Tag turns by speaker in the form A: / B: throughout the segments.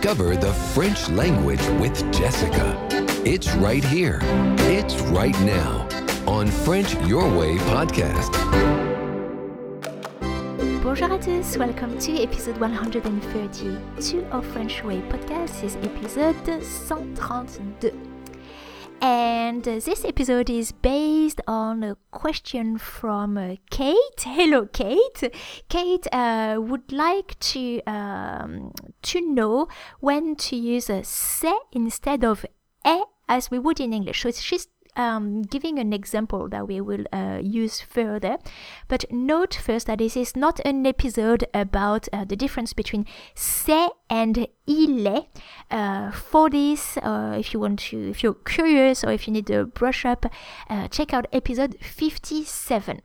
A: Discover the French language with Jessica. It's right here. It's right now on French Your Way podcast.
B: Bonjour à tous, welcome to episode 132 of French Way podcast. Is episode 132. And this episode is based on a question from uh, Kate. Hello, Kate. Kate uh, would like to um, to know when to use a c'est instead of e as we would in English. So she's um, giving an example that we will uh, use further. But note first that this is not an episode about uh, the difference between c'est and il est. Uh, for this, uh, if you want to, if you're curious or if you need a brush up, uh, check out episode 57.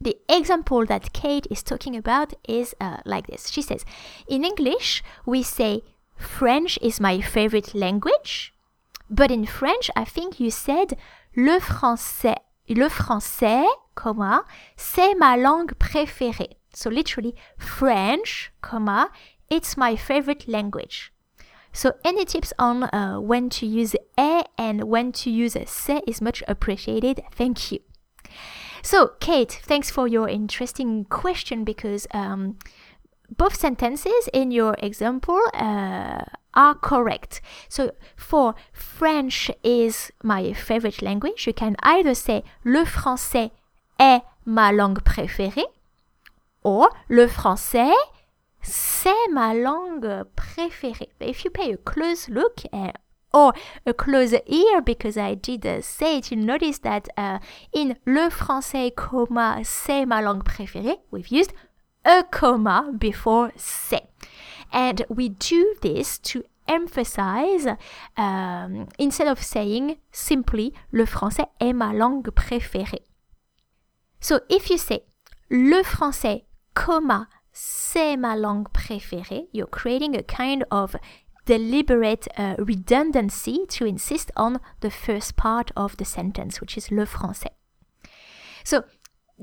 B: The example that Kate is talking about is uh, like this. She says, In English, we say, French is my favorite language. But in French, I think you said le français. Le français, comma, c'est ma langue préférée. So literally, French, comma, it's my favorite language. So any tips on uh, when to use e and when to use c'est is much appreciated. Thank you. So Kate, thanks for your interesting question because um, both sentences in your example uh, are correct. So for French is my favorite language, you can either say le français est ma langue préférée or le français c'est ma langue préférée. If you pay a close look uh, or a close ear because I did uh, say it, you notice that uh, in le français, comma, c'est ma langue préférée, we've used a comma before c'est. And we do this to emphasize um, instead of saying simply le français est ma langue préférée. So if you say le français, comma, c'est ma langue préférée, you're creating a kind of deliberate uh, redundancy to insist on the first part of the sentence, which is le français. So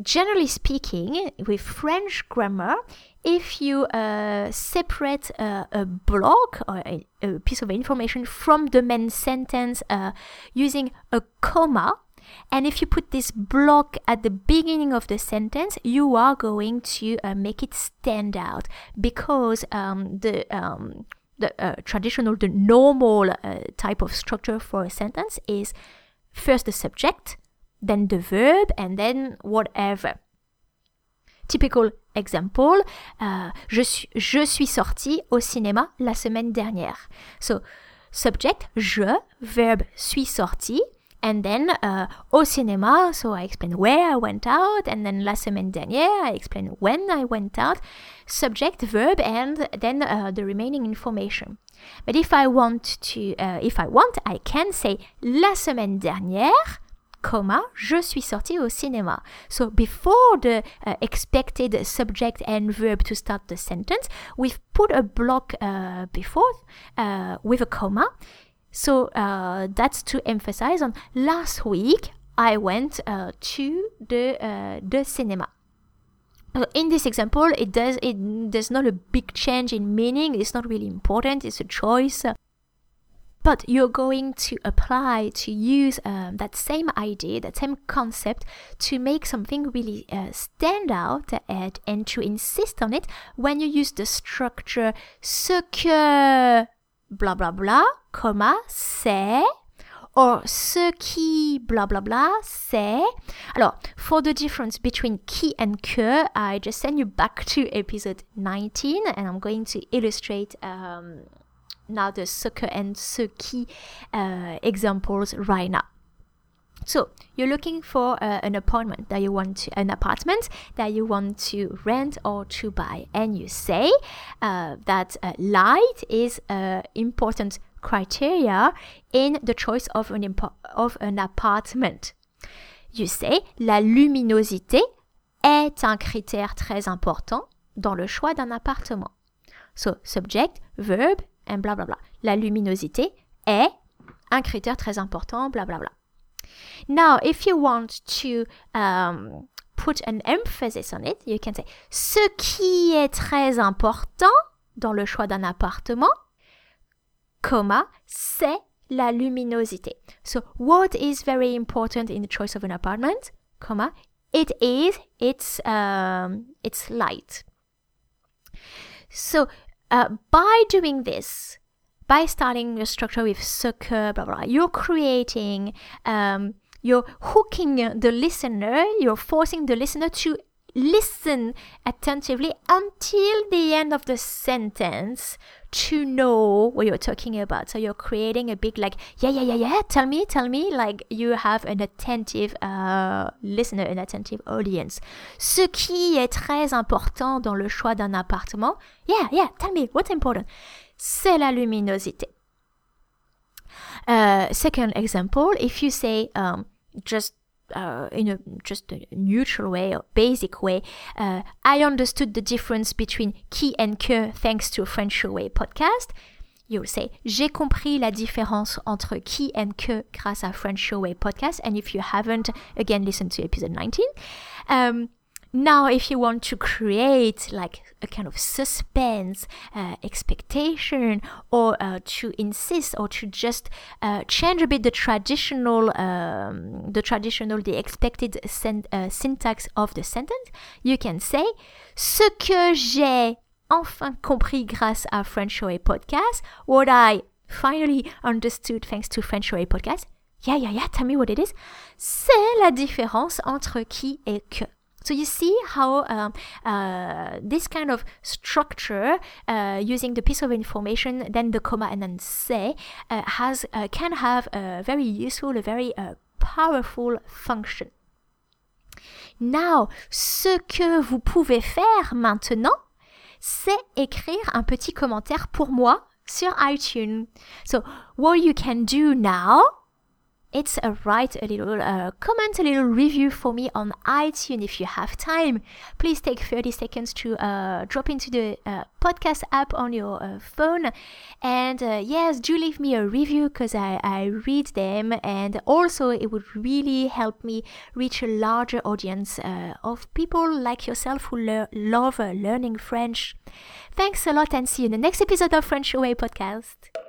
B: generally speaking, with French grammar, if you uh, separate uh, a block or a, a, piece of information from the main sentence uh, using a comma, and if you put this block at the beginning of the sentence, you are going to uh, make it stand out because um, the um, the uh, traditional, the normal uh, type of structure for a sentence is first the subject, then the verb, and then whatever. Typical example, uh, je, suis, je suis sorti au cinéma la semaine dernière. So, subject, je, verb, suis sorti, and then uh, au cinéma, so I explain where I went out, and then la semaine dernière, I explain when I went out, subject, verb, and then uh, the remaining information. But if I want to, uh, if I want, I can say la semaine dernière, comma, je suis sorti au cinéma. So before the uh, expected subject and verb to start the sentence, we've put a block uh, before uh, with a comma. So uh, that's to emphasize on last week I went uh, to the uh, the cinema. In this example, it does it there's not a big change in meaning. It's not really important. It's a choice but you're going to apply to use um, that same idea that same concept to make something really uh, stand out and, and to insist on it when you use the structure ce que blah blah blah comma c'est or ce qui blah blah blah c'est alors for the difference between qui and que i just send you back to episode 19 and i'm going to illustrate um, now the ce que and ce qui uh, examples right now. So you're looking for uh, an appointment that you want to, an apartment that you want to rent or to buy, and you say uh, that uh, light is an important criteria in the choice of an impo- of an apartment. You say la luminosité est un critère très important dans le choix d'un appartement. So subject, verb, blah blah. La luminosité est un critère très important, blah. Now, if you want to um, put an emphasis on it, you can say ce qui est très important dans le choix d'un appartement. c'est la luminosité. So what is very important in the choice of an apartment, it is its um, its light. So uh, by doing this, by starting your structure with ce que, blah, blah, blah you're creating, um, you're hooking the listener, you're forcing the listener to listen attentively until the end of the sentence to know what you're talking about. So you're creating a big like, yeah, yeah, yeah, yeah, tell me, tell me, like you have an attentive uh, listener, an attentive audience. Ce qui est très important dans le choix d'un appartement, yeah, yeah, tell me, what's important? C'est la luminosité. Uh, second example, if you say um, just uh, in a just a neutral way or basic way, uh, I understood the difference between qui and que thanks to a French Way podcast. You'll say j'ai compris la différence entre qui and que grâce à French Way podcast. And if you haven't, again, listen to episode 19. Um, now, if you want to create like a kind of suspense, uh, expectation, or uh, to insist, or to just uh, change a bit the traditional, um, the traditional, the expected sen- uh, syntax of the sentence, you can say ce que j'ai enfin compris grâce à French Your Way podcast, what I finally understood thanks to French Your Way podcast. Yeah, yeah, yeah, tell me what it is. C'est la différence entre qui et que. So you see how um, uh, this kind of structure, uh, using the piece of information, then the comma and then say, uh, has uh, can have a very useful, a very uh, powerful function. Now, ce que vous pouvez faire maintenant, c'est écrire un petit commentaire pour moi sur iTunes. So, what you can do now it's a write a little uh, comment a little review for me on itunes if you have time. Please take 30 seconds to uh, drop into the uh, podcast app on your uh, phone. And uh, yes do leave me a review because I, I read them. And also it would really help me reach a larger audience uh, of people like yourself who le- love learning french. Thanks a lot and see you in the next episode of french away podcast